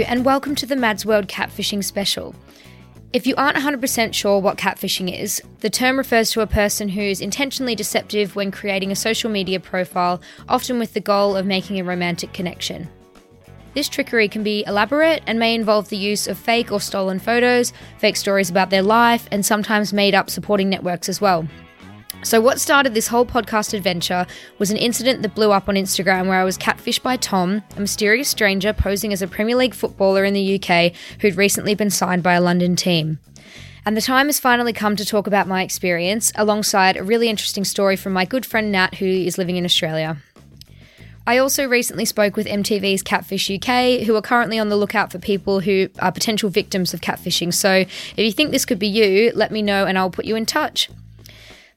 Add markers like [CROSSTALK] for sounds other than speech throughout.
And welcome to the Mads World Catfishing Special. If you aren't 100% sure what catfishing is, the term refers to a person who's intentionally deceptive when creating a social media profile, often with the goal of making a romantic connection. This trickery can be elaborate and may involve the use of fake or stolen photos, fake stories about their life, and sometimes made up supporting networks as well. So, what started this whole podcast adventure was an incident that blew up on Instagram where I was catfished by Tom, a mysterious stranger posing as a Premier League footballer in the UK who'd recently been signed by a London team. And the time has finally come to talk about my experience, alongside a really interesting story from my good friend Nat, who is living in Australia. I also recently spoke with MTV's Catfish UK, who are currently on the lookout for people who are potential victims of catfishing. So if you think this could be you, let me know and I'll put you in touch.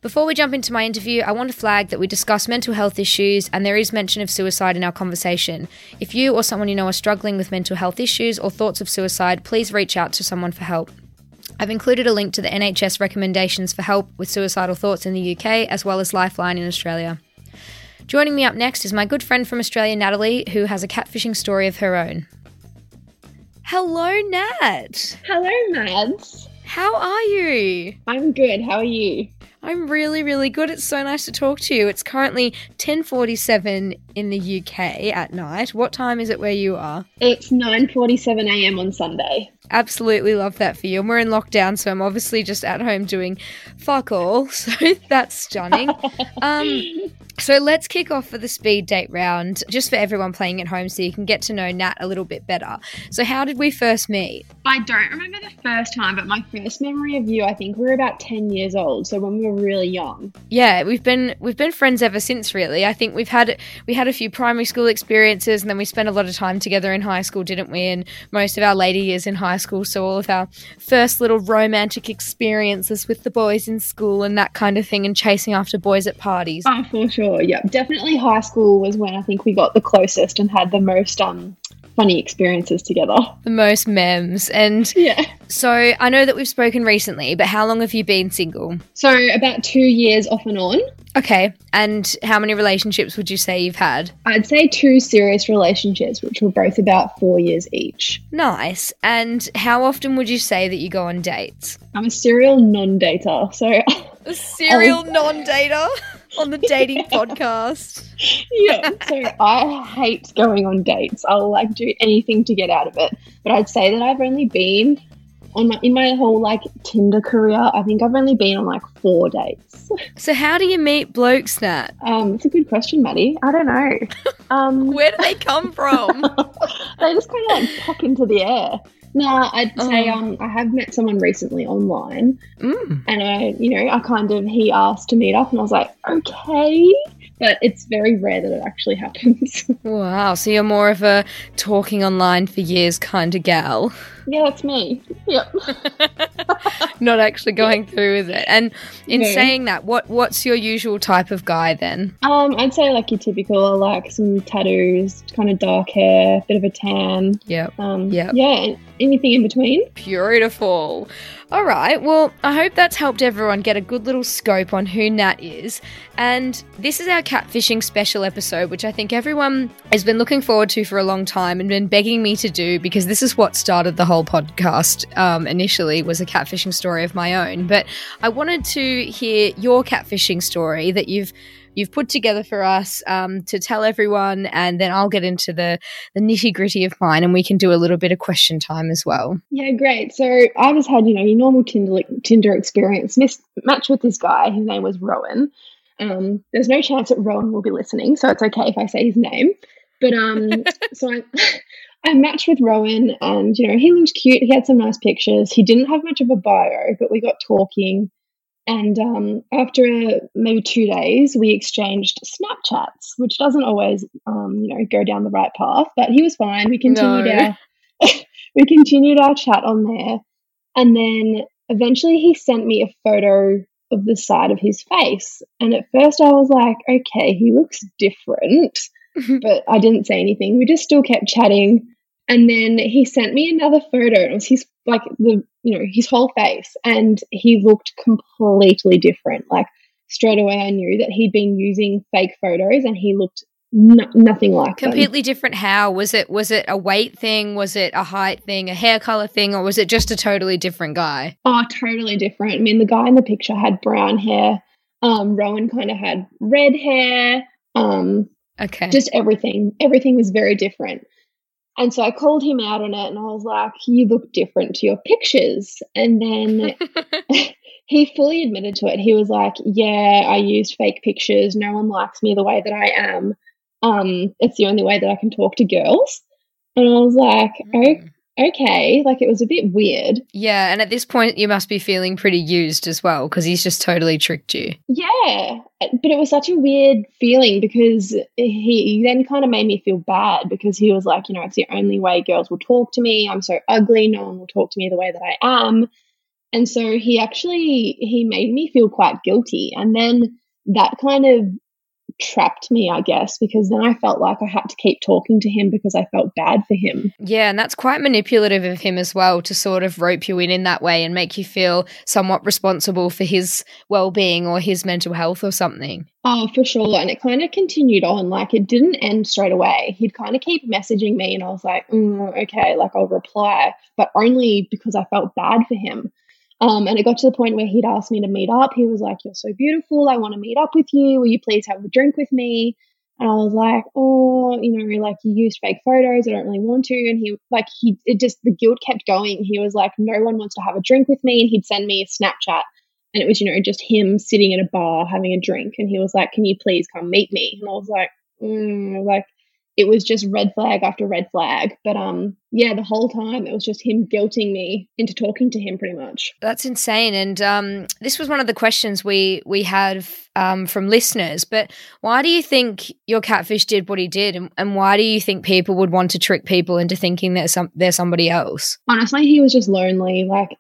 Before we jump into my interview, I want to flag that we discuss mental health issues and there is mention of suicide in our conversation. If you or someone you know are struggling with mental health issues or thoughts of suicide, please reach out to someone for help. I've included a link to the NHS recommendations for help with suicidal thoughts in the UK as well as Lifeline in Australia. Joining me up next is my good friend from Australia, Natalie, who has a catfishing story of her own. Hello, Nat. Hello, Mads. How are you? I'm good. How are you? I'm really, really good. It's so nice to talk to you. It's currently 10:47 in the UK at night. What time is it where you are? It's 9:47 a.m. on Sunday. Absolutely love that for you. And we're in lockdown, so I'm obviously just at home doing fuck all. [LAUGHS] So that's stunning. um, [LAUGHS] so let's kick off for the speed date round, just for everyone playing at home, so you can get to know Nat a little bit better. So, how did we first meet? I don't remember the first time, but my first memory of you, I think we were about ten years old, so when we were really young. Yeah, we've been we've been friends ever since. Really, I think we've had we had a few primary school experiences, and then we spent a lot of time together in high school, didn't we? And most of our later years in high school, so all of our first little romantic experiences with the boys in school and that kind of thing, and chasing after boys at parties. Oh, for sure sure. Yeah, definitely. High school was when I think we got the closest and had the most um funny experiences together. The most memes. And yeah. So I know that we've spoken recently, but how long have you been single? So about two years off and on. Okay. And how many relationships would you say you've had? I'd say two serious relationships, which were both about four years each. Nice. And how often would you say that you go on dates? I'm a serial non dater. So. A serial [LAUGHS] non dater? On the dating [LAUGHS] podcast. yeah, so I hate going on dates. I'll like do anything to get out of it. But I'd say that I've only been on my in my whole like Tinder career, I think I've only been on like four dates. So how do you meet blokes, That Um, it's a good question, Maddie. I don't know. [LAUGHS] Um, Where do they come from? [LAUGHS] they just kind of like pop into the air. No, I'd say oh. um, I have met someone recently online, mm. and I, you know, I kind of he asked to meet up, and I was like, okay, but it's very rare that it actually [LAUGHS] happens. wow, so you're more of a talking online for years kind of gal. Yeah, that's me. Yep. [LAUGHS] Not actually going through with it. And in no. saying that, what what's your usual type of guy then? Um, I'd say like your typical, like some tattoos, kind of dark hair, bit of a tan. Yep. Um, yep. Yeah. Anything in between. Beautiful. All right. Well, I hope that's helped everyone get a good little scope on who Nat is. And this is our catfishing special episode, which I think everyone has been looking forward to for a long time and been begging me to do because this is what started the whole whole podcast um, initially was a catfishing story of my own, but I wanted to hear your catfishing story that you've you've put together for us um, to tell everyone, and then I'll get into the the nitty gritty of mine, and we can do a little bit of question time as well. Yeah, great. So I just had you know your normal Tinder Tinder experience. Missed match with this guy. His name was Rowan. Um, there's no chance that Rowan will be listening, so it's okay if I say his name. But um, [LAUGHS] so I, I matched with Rowan, and you know he looked cute. He had some nice pictures. He didn't have much of a bio, but we got talking. And um, after maybe two days, we exchanged Snapchats, which doesn't always, um, you know, go down the right path. But he was fine. We continued no. our [LAUGHS] we continued our chat on there, and then eventually he sent me a photo of the side of his face. And at first, I was like, okay, he looks different, [LAUGHS] but I didn't say anything. We just still kept chatting. And then he sent me another photo. It was his like the you know his whole face, and he looked completely different. Like straight away, I knew that he'd been using fake photos, and he looked no, nothing like completely them. different how? Was it was it a weight thing? Was it a height thing? A hair color thing? Or was it just a totally different guy? Oh totally different. I mean the guy in the picture had brown hair. Um rowan kind of had red hair. Um okay. just everything. Everything was very different and so I called him out on it and I was like, You look different to your pictures. And then [LAUGHS] [LAUGHS] he fully admitted to it. He was like, Yeah, I used fake pictures. No one likes me the way that I am. Um, it's the only way that I can talk to girls. And I was like, mm okay, like it was a bit weird. Yeah, and at this point, you must be feeling pretty used as well because he's just totally tricked you. Yeah, but it was such a weird feeling because he then kind of made me feel bad because he was like, you know, it's the only way girls will talk to me. I'm so ugly, no one will talk to me the way that I am. And so he actually he made me feel quite guilty. And then that kind of trapped me, I guess, because then I felt like I had to keep talking to him because I felt bad for him. Yeah, and that's quite manipulative of him as well to sort of rope you in in that way and make you feel somewhat responsible for his well being or his mental health or something. Oh, for sure. And it kind of continued on. Like it didn't end straight away. He'd kind of keep messaging me, and I was like, mm, okay, like I'll reply, but only because I felt bad for him. Um, and it got to the point where he'd asked me to meet up. He was like, You're so beautiful. I want to meet up with you. Will you please have a drink with me? And I was like, Oh, you know, like you used fake photos. I don't really want to. And he, like, he, it just, the guilt kept going. He was like, No one wants to have a drink with me. And he'd send me a Snapchat. And it was, you know, just him sitting at a bar having a drink. And he was like, Can you please come meet me? And I was like, mm, like, it was just red flag after red flag. But um, yeah, the whole time it was just him guilting me into talking to him, pretty much. That's insane. And um, this was one of the questions we we had um, from listeners. But why do you think your catfish did what he did, and, and why do you think people would want to trick people into thinking they're some they're somebody else? Honestly, he was just lonely. Like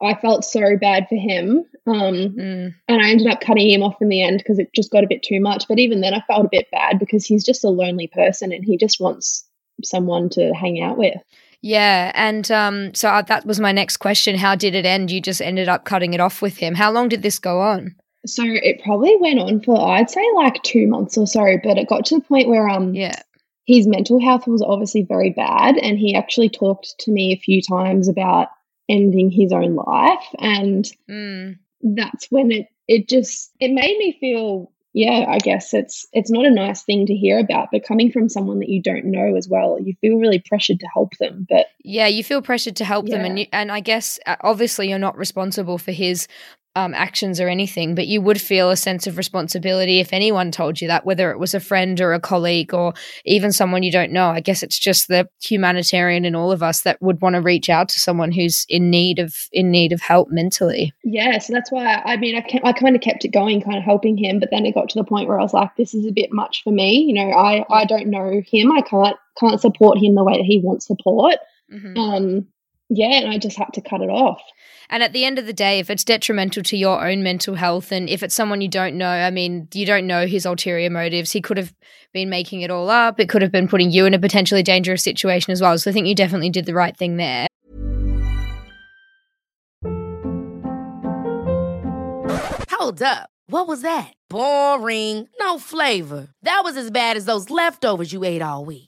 I felt so bad for him. Um, mm. And I ended up cutting him off in the end because it just got a bit too much. But even then, I felt a bit bad because he's just a lonely person and he just wants someone to hang out with. Yeah. And um, so uh, that was my next question. How did it end? You just ended up cutting it off with him. How long did this go on? So it probably went on for, I'd say, like two months or so. But it got to the point where, um, yeah. His mental health was obviously very bad, and he actually talked to me a few times about ending his own life and mm. that's when it it just it made me feel yeah i guess it's it's not a nice thing to hear about but coming from someone that you don't know as well you feel really pressured to help them but yeah you feel pressured to help yeah. them and you, and i guess uh, obviously you're not responsible for his um, actions or anything, but you would feel a sense of responsibility if anyone told you that, whether it was a friend or a colleague or even someone you don't know. I guess it's just the humanitarian in all of us that would want to reach out to someone who's in need of in need of help mentally. Yeah, so that's why I mean I, I kind of kept it going, kind of helping him, but then it got to the point where I was like, this is a bit much for me. You know, I I don't know him. I can't can't support him the way that he wants support. Mm-hmm. Um, yeah, and I just had to cut it off. And at the end of the day, if it's detrimental to your own mental health and if it's someone you don't know, I mean, you don't know his ulterior motives. He could have been making it all up. It could have been putting you in a potentially dangerous situation as well. So I think you definitely did the right thing there. Hold up. What was that? Boring. No flavor. That was as bad as those leftovers you ate all week.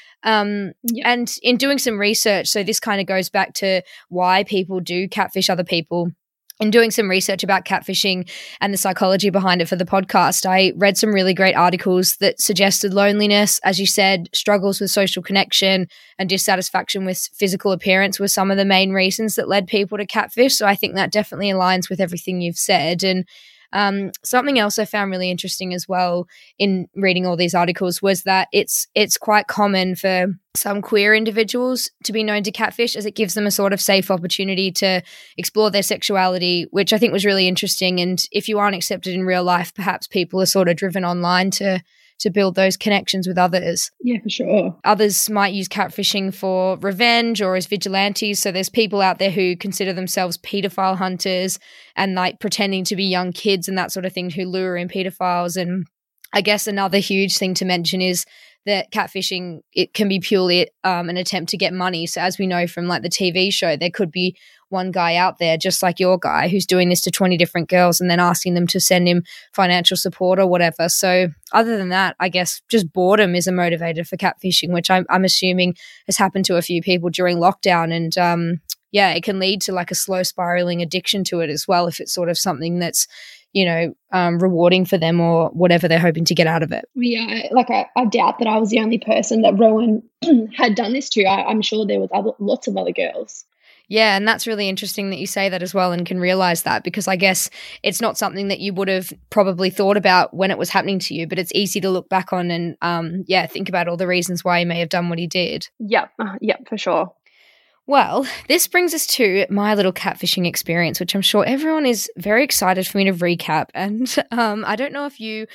Um, And in doing some research, so this kind of goes back to why people do catfish other people. In doing some research about catfishing and the psychology behind it for the podcast, I read some really great articles that suggested loneliness, as you said, struggles with social connection, and dissatisfaction with physical appearance were some of the main reasons that led people to catfish. So I think that definitely aligns with everything you've said. And um, something else I found really interesting as well in reading all these articles was that it's it's quite common for some queer individuals to be known to catfish as it gives them a sort of safe opportunity to explore their sexuality, which I think was really interesting. And if you aren't accepted in real life, perhaps people are sort of driven online to to build those connections with others. Yeah, for sure. Others might use catfishing for revenge or as vigilantes. So there's people out there who consider themselves pedophile hunters and like pretending to be young kids and that sort of thing who lure in pedophiles. And I guess another huge thing to mention is that catfishing it can be purely um, an attempt to get money. So as we know from like the TV show, there could be one guy out there, just like your guy, who's doing this to 20 different girls and then asking them to send him financial support or whatever. So, other than that, I guess just boredom is a motivator for catfishing, which I'm, I'm assuming has happened to a few people during lockdown. And um, yeah, it can lead to like a slow spiraling addiction to it as well if it's sort of something that's you know, um, rewarding for them or whatever they're hoping to get out of it. Yeah, like I, I doubt that I was the only person that Rowan [CLEARS THROAT] had done this to. I, am sure there was other, lots of other girls. Yeah, and that's really interesting that you say that as well and can realize that because I guess it's not something that you would have probably thought about when it was happening to you, but it's easy to look back on and um, yeah, think about all the reasons why he may have done what he did. Yep, uh, yep, for sure. Well, this brings us to my little catfishing experience, which I'm sure everyone is very excited for me to recap. And [LAUGHS] um, I don't know if you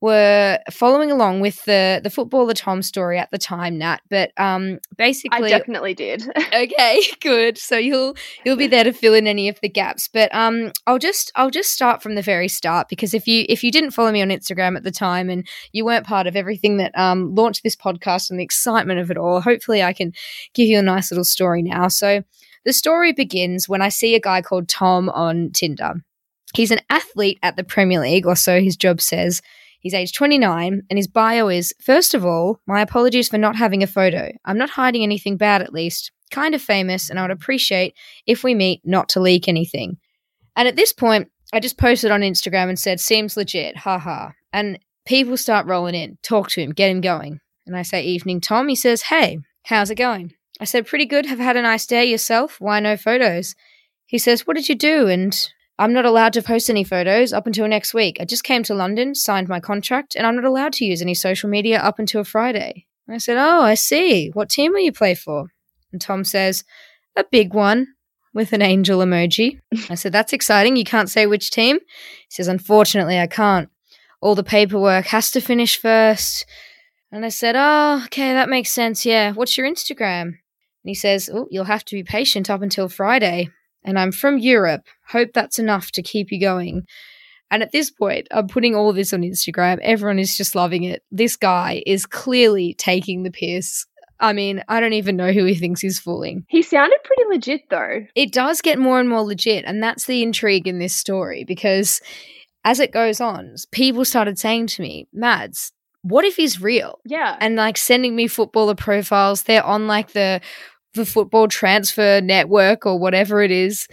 were following along with the the footballer Tom story at the time, Nat. But um, basically, I definitely did. [LAUGHS] okay, [LAUGHS] good. So you'll you'll be there to fill in any of the gaps. But um, I'll just I'll just start from the very start because if you if you didn't follow me on Instagram at the time and you weren't part of everything that um launched this podcast and the excitement of it all, hopefully I can give you a nice little story now. So the story begins when I see a guy called Tom on Tinder. He's an athlete at the Premier League, or so his job says. He's age 29, and his bio is First of all, my apologies for not having a photo. I'm not hiding anything bad, at least. Kind of famous, and I would appreciate if we meet not to leak anything. And at this point, I just posted on Instagram and said, Seems legit, haha. And people start rolling in. Talk to him, get him going. And I say, Evening, Tom. He says, Hey, how's it going? I said, Pretty good. Have had a nice day yourself. Why no photos? He says, What did you do? And I'm not allowed to post any photos up until next week. I just came to London, signed my contract, and I'm not allowed to use any social media up until Friday. I said, Oh, I see. What team will you play for? And Tom says, A big one. with an angel emoji. [LAUGHS] I said, That's exciting. You can't say which team? He says, Unfortunately, I can't. All the paperwork has to finish first. And I said, Oh, okay, that makes sense. Yeah. What's your Instagram? And he says, Oh, you'll have to be patient up until Friday. And I'm from Europe. Hope that's enough to keep you going. And at this point, I'm putting all this on Instagram. Everyone is just loving it. This guy is clearly taking the piss. I mean, I don't even know who he thinks he's fooling. He sounded pretty legit though. It does get more and more legit. And that's the intrigue in this story because as it goes on, people started saying to me, Mads, what if he's real? Yeah. And like sending me footballer profiles. They're on like the the football transfer network or whatever it is.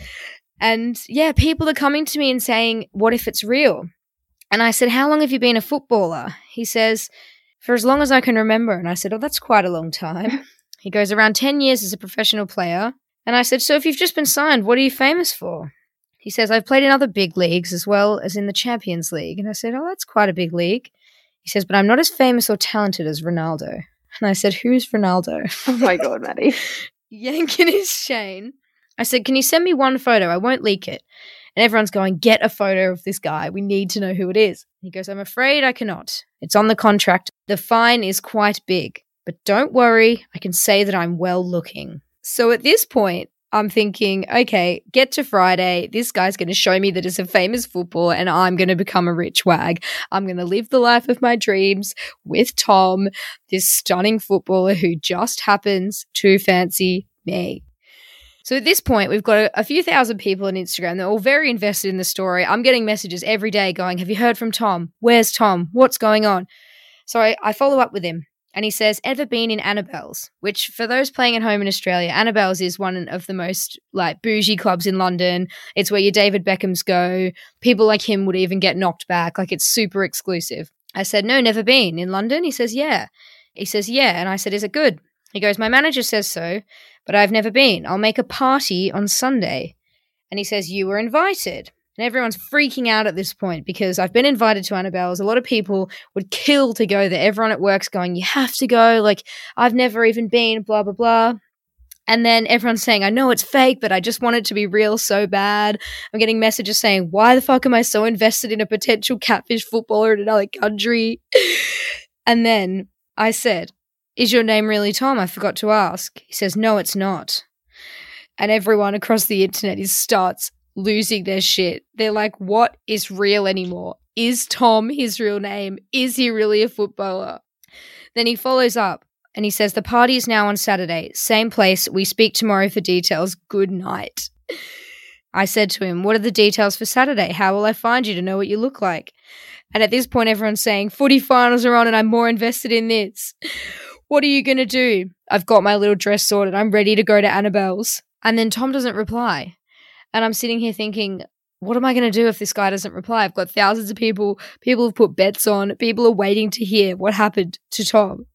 And yeah, people are coming to me and saying, What if it's real? And I said, How long have you been a footballer? He says, For as long as I can remember. And I said, Oh, that's quite a long time. [LAUGHS] he goes, Around 10 years as a professional player. And I said, So if you've just been signed, what are you famous for? He says, I've played in other big leagues as well as in the Champions League. And I said, Oh, that's quite a big league. He says, But I'm not as famous or talented as Ronaldo. And I said, Who's Ronaldo? Oh my god, Maddie. [LAUGHS] Yanking his chain. I said, Can you send me one photo? I won't leak it. And everyone's going, Get a photo of this guy. We need to know who it is. He goes, I'm afraid I cannot. It's on the contract. The fine is quite big. But don't worry, I can say that I'm well looking. So at this point, I'm thinking, okay, get to Friday. This guy's going to show me that it's a famous footballer and I'm going to become a rich wag. I'm going to live the life of my dreams with Tom, this stunning footballer who just happens to fancy me. So at this point, we've got a, few thousand people on Instagram. They're all very invested in the story. I'm getting messages every day going, Have you heard from Tom? Where's Tom? What's going on? So I, I follow up with him and he says, Ever been in Annabel's? Which, for those playing at home in Australia, Annabel's is one of the most like bougie clubs in London. It's where your David Beckhams go. People like him would even get knocked back. Like it's super exclusive. I said, No, never been. In London? He says, Yeah. He says, Yeah. And I said, Is it good? He goes, My manager says so, but I've never been. I'll make a party on Sunday. And he says, You were invited. And everyone's freaking out at this point because I've been invited to Annabel's. A lot of people would kill to go there. Everyone at work's going, You have to go. Like, I've never even been, blah, blah, blah. And then everyone's saying, I know it's fake, but I just want it to be real so bad. I'm getting messages saying, Why the fuck am I so invested in a potential catfish footballer in another country? [LAUGHS] and then I said, is your name really Tom? I forgot to ask. He says, No, it's not. And everyone across the internet is starts losing their shit. They're like, What is real anymore? Is Tom his real name? Is he really a footballer? Then he follows up and he says, The party is now on Saturday. Same place. We speak tomorrow for details. Good night. [LAUGHS] I said to him, What are the details for Saturday? How will I find you to know what you look like? And at this point, everyone's saying, Footy finals are on and I'm more invested in this. [LAUGHS] What are you going to do? I've got my little dress sorted. I'm ready to go to Annabel's. And then Tom doesn't reply. And I'm sitting here thinking, what am I going to do if this guy doesn't reply? I've got thousands of people. People have put bets on. People are waiting to hear what happened to Tom.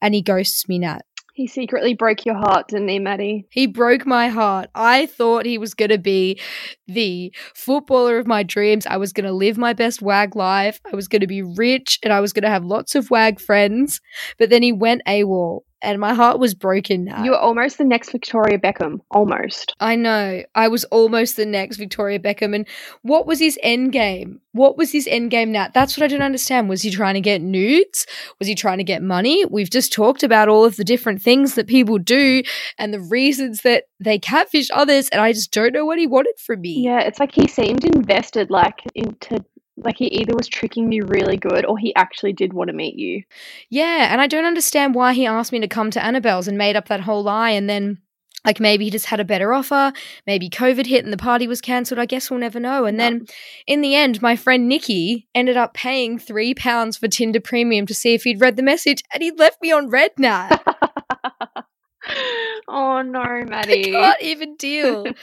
And he ghosts me, Nat. He secretly broke your heart, didn't he, Maddie? He broke my heart. I thought he was going to be the footballer of my dreams. I was going to live my best wag life. I was going to be rich and I was going to have lots of wag friends. But then he went AWOL and my heart was broken now. You were almost the next Victoria Beckham. Almost. I know. I was almost the next Victoria Beckham. And what was his end game? What was his end game now? That's what I don't understand. Was he trying to get nudes? Was he trying to get money? We've just talked about all of the different things that people do and the reasons that they catfish others. And I just don't know what he wanted from me. Yeah, it's like he seemed invested like into like he either was tricking me really good or he actually did want to meet you. Yeah, and I don't understand why he asked me to come to Annabel's and made up that whole lie and then like maybe he just had a better offer, maybe COVID hit and the party was cancelled. I guess we'll never know. And then in the end, my friend Nikki ended up paying three pounds for Tinder Premium to see if he'd read the message, and he left me on read Nat. [LAUGHS] oh no, [LAUGHS] Maddie! I can't even deal. [LAUGHS]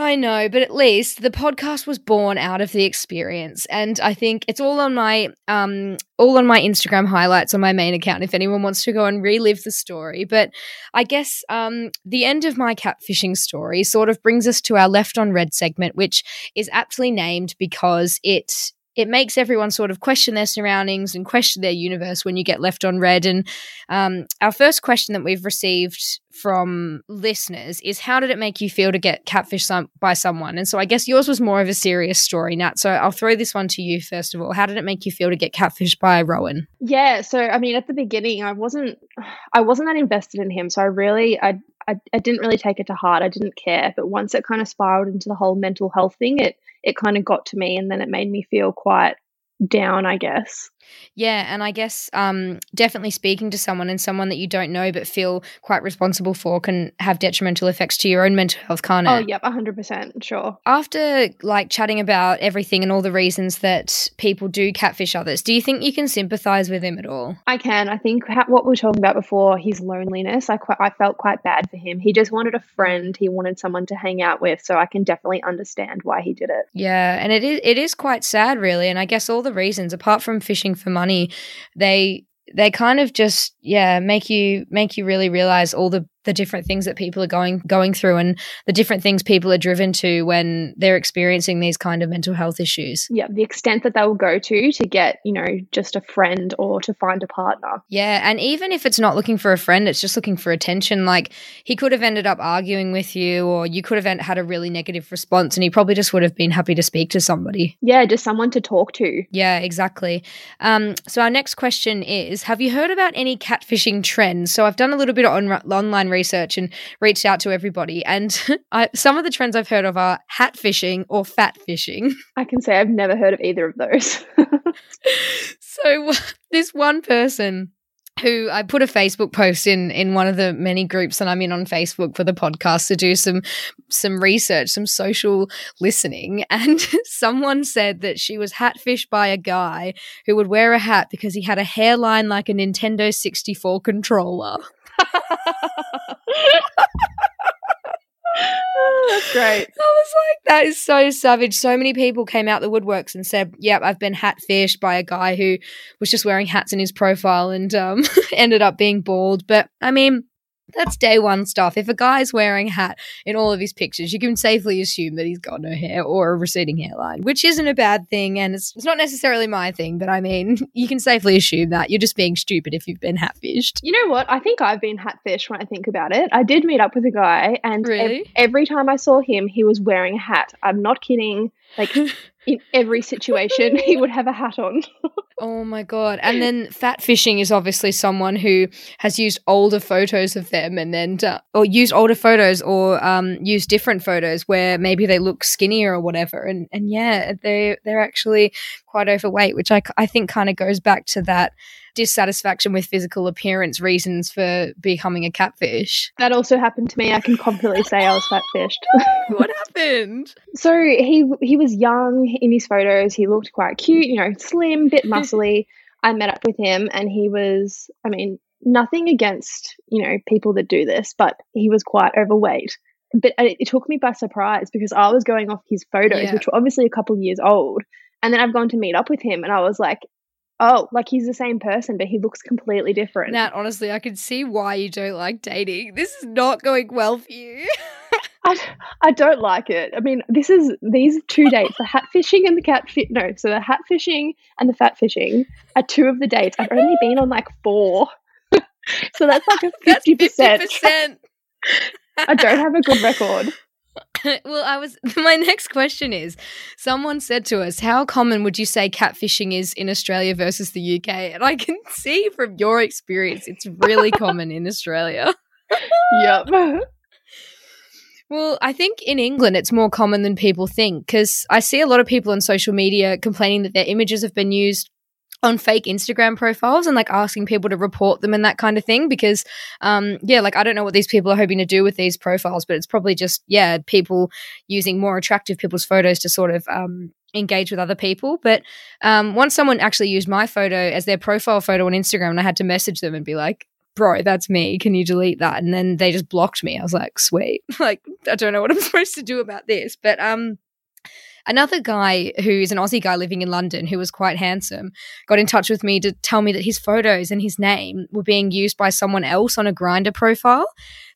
I know, but at least the podcast was born out of the experience, and I think it's all on my um all on my Instagram highlights on my main account. If anyone wants to go and relive the story, but I guess um the end of my catfishing story sort of brings us to our left on read segment, which is aptly named because it it makes everyone sort of question their surroundings and question their universe when you get left on read. And um, our first question that we've received from listeners is how did it make you feel to get catfished some- by someone? And so I guess yours was more of a serious story, Nat. So I'll throw this one to you first of all. How did it make you feel to get catfished by Rowan? Yeah, so I mean, at the beginning, I wasn't, I wasn't that invested in him. So I really, I, I, I didn't really take it to heart. I didn't care. But once it kind of spiraled into the whole mental health thing, it, it kind of got to me, and then it made me feel quite down, I guess. Yeah, and I guess um, definitely speaking to someone and someone that you don't know but feel quite responsible for can have detrimental effects to your own mental health, can't it? Oh, yep, 100%, sure. After like chatting about everything and all the reasons that people do catfish others, do you think you can sympathize with him at all? I can. I think what we were talking about before, his loneliness, I, qu- I felt quite bad for him. He just wanted a friend, he wanted someone to hang out with, so I can definitely understand why he did it. Yeah, and it is it is quite sad really, and I guess all the reasons apart from fishing for money, they they kind of just yeah make you make you really realize all the the different things that people are going going through and the different things people are driven to when they're experiencing these kind of mental health issues. Yeah, the extent that they will go to to get, you know, just a friend or to find a partner. Yeah, and even if it's not looking for a friend, it's just looking for attention. Like he could have ended up arguing with you or you could have had a really negative response and he probably just would have been happy to speak to somebody. Yeah, just someone to talk to. Yeah, exactly. Um, so our next question is have you heard about any catfishing trends? So I've done a little bit of on- online research and reached out to everybody. And [LAUGHS] I, some of the trends I've heard of are hat fishing or fat fishing. [LAUGHS] I can say I've never heard of either of those. [LAUGHS] so this one person who I put a Facebook post in in one of the many groups that I'm in on Facebook for the podcast to do some some research, some social listening, and someone said that she was hatfished by a guy who would wear a hat because he had a hairline like a Nintendo 64 controller. That's great. I was like, that is so savage. So many people came out the woodworks and said, "Yep, I've been hatfished by a guy who was just wearing hats in his profile and um, [LAUGHS] ended up being bald." But I mean, that's day one stuff. If a guy's wearing a hat in all of his pictures, you can safely assume that he's got no hair or a receding hairline, which isn't a bad thing. And it's, it's not necessarily my thing, but I mean, [LAUGHS] you can safely assume that you're just being stupid if you've been hatfished. You know what? I think I've been hatfished when I think about it. I did meet up with a guy, and Really? ev- every time I saw him, he was wearing a hat. I'm not kidding. Like [LAUGHS] in every situation, he would have a hat on. [LAUGHS] Oh my god! And then fat fishing is obviously someone who has used older photos of them, and then uh, or used older photos, or um, used different photos where maybe they look skinnier or whatever, and and yeah, they they're actually quite overweight, which I I think kind of goes back to that dissatisfaction with physical appearance reasons for becoming a catfish. That also happened to me. I can confidently say I was catfished. [LAUGHS] what happened? So he he was young in his photos. He looked quite cute, you know, slim, bit [LAUGHS] muscly. I met up with him, and he was. I mean, nothing against you know people that do this, but he was quite overweight. But it, took me by surprise because I was going off his photos, Yeah. which were obviously a couple years old, and then I've gone to meet up with him, and I was like, oh, like he's the same person, but he looks completely different. Nat, honestly, I can see why you don't like dating. This is not going well for you. [LAUGHS] I, I don't like it. I mean, this is these two dates, the hat fishing and the cat fit. No, so the hat fishing and the fat fishing are two of the dates. I've only been on like four, [LAUGHS] so that's like a fifty percent. 50%. [LAUGHS] I don't have a good record. [LAUGHS] well, I was. [LAUGHS] My next question is: Someone said to us, "How common would you say catfishing is in Australia versus the UK?" And I can [LAUGHS] see from your experience, it's really common in Australia. Yep. Well, I think in England it's more common than people think because I see a lot of people on social media complaining that their images have been used on fake Instagram profiles and like asking people to report them and that kind of thing because um yeah like I don't know what these people are hoping to do with these profiles but it's probably just yeah people using more attractive people's photos to sort of um engage with other people but um once someone actually used my photo as their profile photo on Instagram and I had to message them and be like bro, that's me. Can you delete that? And then they just blocked me. I was like, sweet. [LAUGHS] like, I don't know what I'm [LAUGHS] supposed to do about this. But um another guy who's an Aussie guy living in London who was quite handsome got in touch with me to tell me that his photos and his name were being used by someone else on a Grindr profile.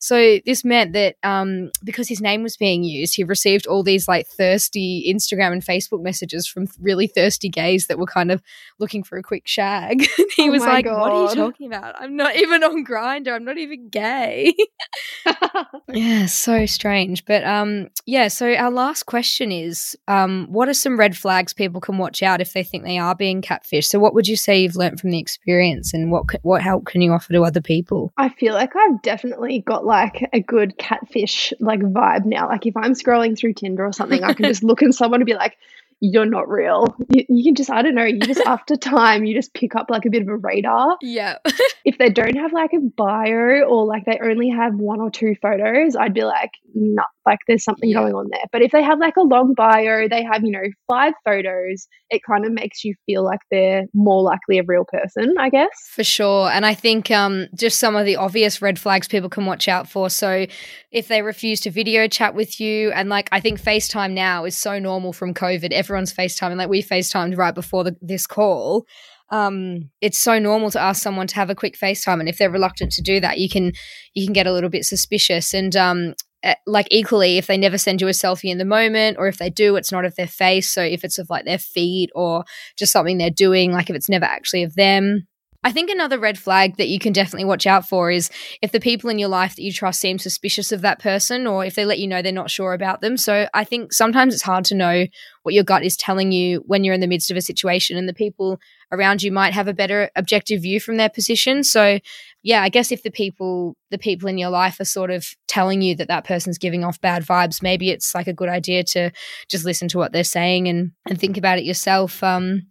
So this meant that um, because his name was being used, he received all these like thirsty Instagram and Facebook messages from really thirsty gays that were kind of looking for a quick shag. [LAUGHS] he Oh was like, "What are you talking about? I'm not even on Grindr. I'm not even gay." [LAUGHS] [LAUGHS] yeah, so strange. But um, yeah. So our last question is, um, what are some red flags people can watch out if they think they are being catfished? So, what would you say you've learnt from the experience, and what what help can you offer to other people? I feel like I've definitely got like a good catfish like vibe now. Like if I'm scrolling through Tinder or something, I can just look at someone and be like, "You're not real." You, you can just, I don't know, you just after time, you just pick up like a bit of a radar. Yeah. [LAUGHS] If they don't have like a bio or like they only have one or two photos, I'd be like, "No, like there's something Yeah. going on there." But if they have like a long bio, they have you know five photos, it kind of makes you feel like they're more likely a real person, I guess. For sure. And I think um, just some of the obvious red flags people can watch out for. So if they refuse to video chat with you, and like I think FaceTime now is so normal from COVID, everyone's FaceTime, and like we FaceTimed right before the, this call. Um, it's so normal to ask someone to have a quick FaceTime, and if they're reluctant to do that, you can you can get a little bit suspicious. And um, Uh, like equally, if they never send you a selfie in the moment, or if they do, it's not of their face. So if it's of like their feet or just something they're doing, like if it's never actually of them, I think another red flag that you can definitely watch out for is if the people in your life that you trust seem suspicious of that person or if they let you know they're not sure about them. So I think sometimes it's hard to know what your gut is telling you when you're in the midst of a situation and the people around you might have a better objective view from their position. So yeah, I guess if the people the people in your life are sort of telling you that that person's giving off bad vibes, maybe it's like a good idea to just listen to what they're saying and and think about it yourself. Um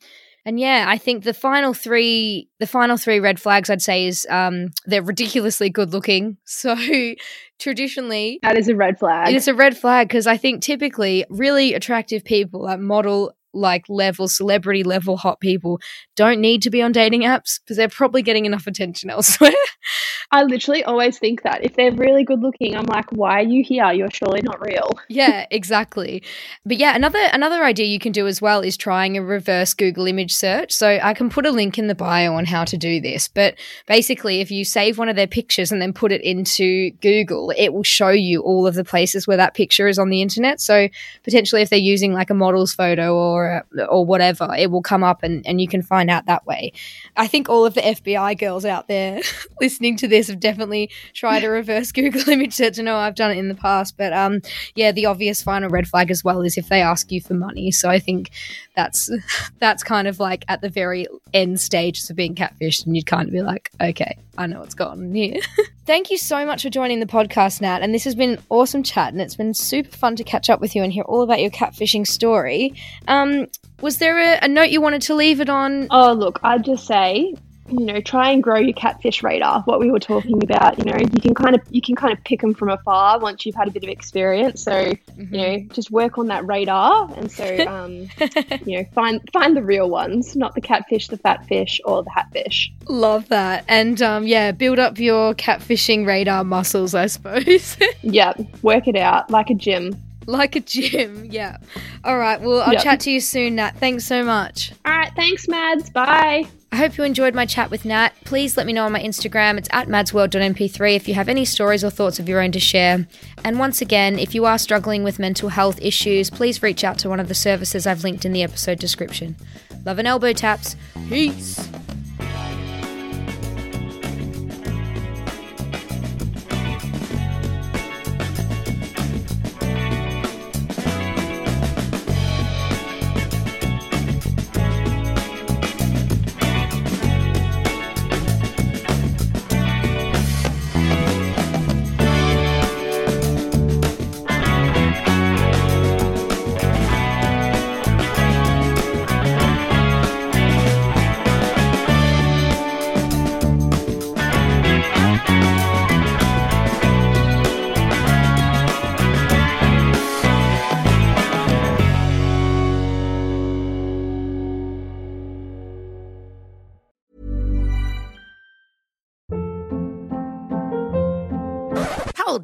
and yeah, I think the final three, the final three red flags, I'd say, is um, they're ridiculously good looking. [LAUGHS] So traditionally, That is a red flag. it's a red flag because I think typically really attractive people, like model like level, celebrity level hot people, don't need to be on dating apps because they're probably getting enough attention [LAUGHS] elsewhere. I literally always think that if they're really good looking, I'm like, why are you here? You're surely not real. [LAUGHS] yeah, exactly. But yeah, another another idea you can do as well is trying a reverse Google image search. So I can put a link in the bio on how to do this. But basically, if you save one of their pictures and then put it into Google, it will show you all of the places where that picture is on the internet. So potentially, if they're using like a model's photo or or whatever, it will come up and and you can find out that way. I think all of the FBI girls out there [LAUGHS] listening to this have definitely tried a reverse [LAUGHS] Google image search. I know I've done it in the past, but um, yeah, the obvious final red flag as well is if they ask you for money. So I think that's [LAUGHS] that's kind of like at the very end stages of being catfished, and you'd kind of be like, okay, I know what's going on here. [LAUGHS] Thank you so much for joining the podcast, Nat. And this has been an awesome chat, and it's been super fun to catch up with you and hear all about your catfishing story. Um, was there a, a note you wanted to leave it on? Oh, look, I'd just say, you know, try and grow your catfish radar. What we were talking about, you know, you can kind of you can kind of pick them from afar once you've had a bit of experience. So, you know, just work on that radar, and so, [LAUGHS] um, you know, find find the real ones, not the catfish, the fat fish, or the hatfish. Love that. And um, yeah, build up your catfishing radar muscles, I suppose. [LAUGHS] Yeah, work it out like a gym. like a gym. Yeah. All right. Well, I'll Yep. chat to you soon, Nat. Thanks so much. All right, thanks, Mads. Bye. I hope you enjoyed my chat with Nat. Please let me know on my Instagram. It's at madsworld.mp3 if you have any stories or thoughts of your own to share. And once again, if you are struggling with mental health issues, please reach out to one of the services I've linked in the episode description. Love and elbow taps. Peace.